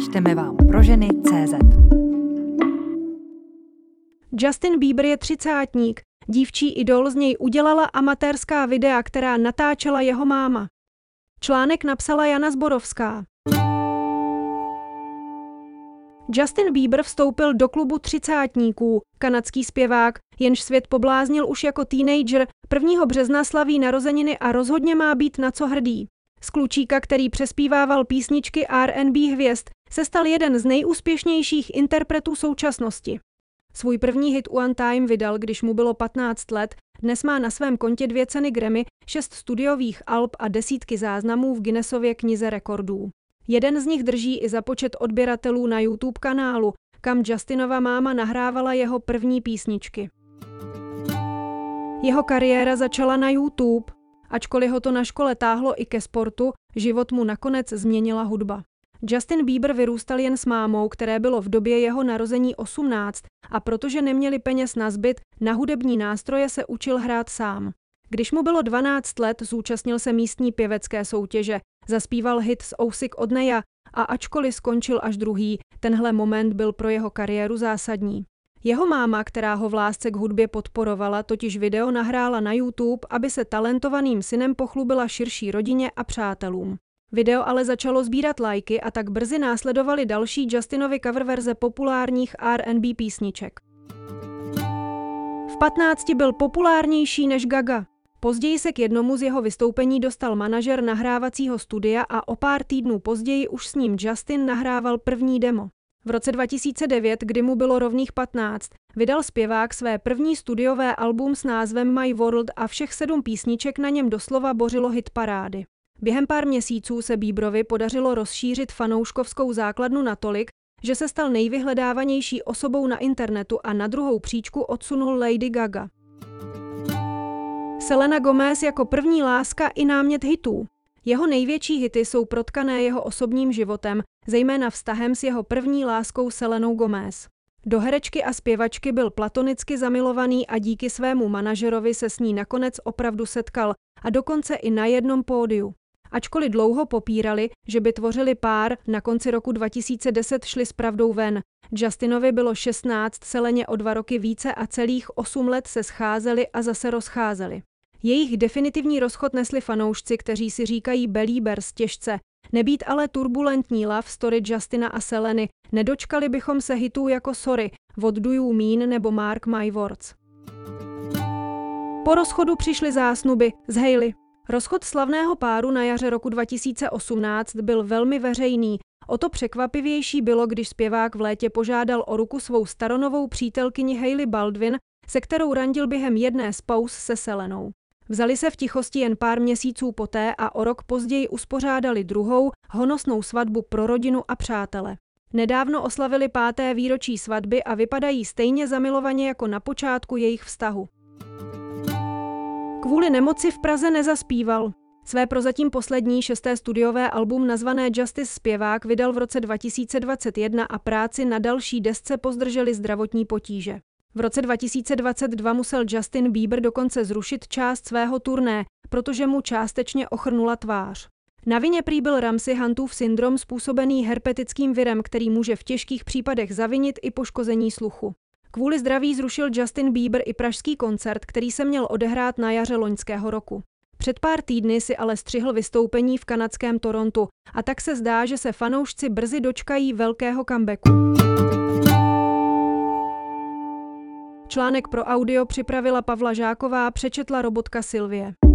Čteme vám pro ženy CZ. Justin Bieber je třicátník. Dívčí idol z něj udělala amatérská videa, která natáčela jeho máma. Článek napsala Jana Zborovská. Justin Bieber vstoupil do klubu třicátníků. Kanadský zpěvák, jenž svět pobláznil už jako teenager, 1. března slaví narozeniny a rozhodně má být na co hrdý. Z klučíka, který přespívával písničky R&B hvězd, se stal jeden z nejúspěšnějších interpretů současnosti. Svůj první hit One Time vydal, když mu bylo 15 let, dnes má na svém kontě dvě ceny Grammy, šest studiových alb a desítky záznamů v Guinnessově knize rekordů. Jeden z nich drží i za počet odběratelů na YouTube kanálu, kam Justinova máma nahrávala jeho první písničky. Jeho kariéra začala na YouTube. Ačkoliv ho to na škole táhlo i ke sportu, život mu nakonec změnila hudba. Justin Bieber vyrůstal jen s mámou, které bylo v době jeho narození 18 a protože neměli peněz na zbyt, na hudební nástroje se učil hrát sám. Když mu bylo 12 let, zúčastnil se místní pěvecké soutěže, zaspíval hit z Ousik od Neja a ačkoliv skončil až druhý, tenhle moment byl pro jeho kariéru zásadní. Jeho máma, která ho v lásce k hudbě podporovala, totiž video nahrála na YouTube, aby se talentovaným synem pochlubila širší rodině a přátelům. Video ale začalo sbírat lajky a tak brzy následovaly další Justinovy cover verze populárních R&B písniček. V 15 byl populárnější než Gaga. Později se k jednomu z jeho vystoupení dostal manažer nahrávacího studia a o pár týdnů později už s ním Justin nahrával první demo. V roce 2009, kdy mu bylo rovných 15, vydal zpěvák své první studiové album s názvem My World a všech sedm písniček na něm doslova bořilo hit parády. Během pár měsíců se Bíbrovi podařilo rozšířit fanouškovskou základnu natolik, že se stal nejvyhledávanější osobou na internetu a na druhou příčku odsunul Lady Gaga. Selena Gomez jako první láska i námět hitů. Jeho největší hity jsou protkané jeho osobním životem, zejména vztahem s jeho první láskou Selenou Gomez. Do herečky a zpěvačky byl platonicky zamilovaný a díky svému manažerovi se s ní nakonec opravdu setkal a dokonce i na jednom pódiu. Ačkoliv dlouho popírali, že by tvořili pár, na konci roku 2010 šli s pravdou ven. Justinovi bylo 16, Seleně o dva roky více a celých 8 let se scházeli a zase rozcházeli. Jejich definitivní rozchod nesli fanoušci, kteří si říkají Beliebers těžce. Nebýt ale turbulentní love story Justina a Seleny, nedočkali bychom se hitů jako Sorry, What Do You Mean nebo Mark My Words. Po rozchodu přišly zásnuby z Hailey. Rozchod slavného páru na jaře roku 2018 byl velmi veřejný. O to překvapivější bylo, když zpěvák v létě požádal o ruku svou staronovou přítelkyni Hailey Baldwin, se kterou randil během jedné z pauz se Selenou. Vzali se v tichosti jen pár měsíců poté a o rok později uspořádali druhou, honosnou svatbu pro rodinu a přátele. Nedávno oslavili páté výročí svatby a vypadají stejně zamilovaně jako na počátku jejich vztahu. Kvůli nemoci v Praze nezaspíval. Své prozatím poslední šesté studiové album nazvané Justice zpěvák vydal v roce 2021 a práci na další desce pozdrželi zdravotní potíže. V roce 2022 musel Justin Bieber dokonce zrušit část svého turné, protože mu částečně ochrnula tvář. Na vině prý byl Ramsey Huntův syndrom způsobený herpetickým virem, který může v těžkých případech zavinit i poškození sluchu. Kvůli zdraví zrušil Justin Bieber i pražský koncert, který se měl odehrát na jaře loňského roku. Před pár týdny si ale střihl vystoupení v kanadském Torontu a tak se zdá, že se fanoušci brzy dočkají velkého comebacku. Článek pro audio připravila Pavla Žáková, přečetla robotka Silvie.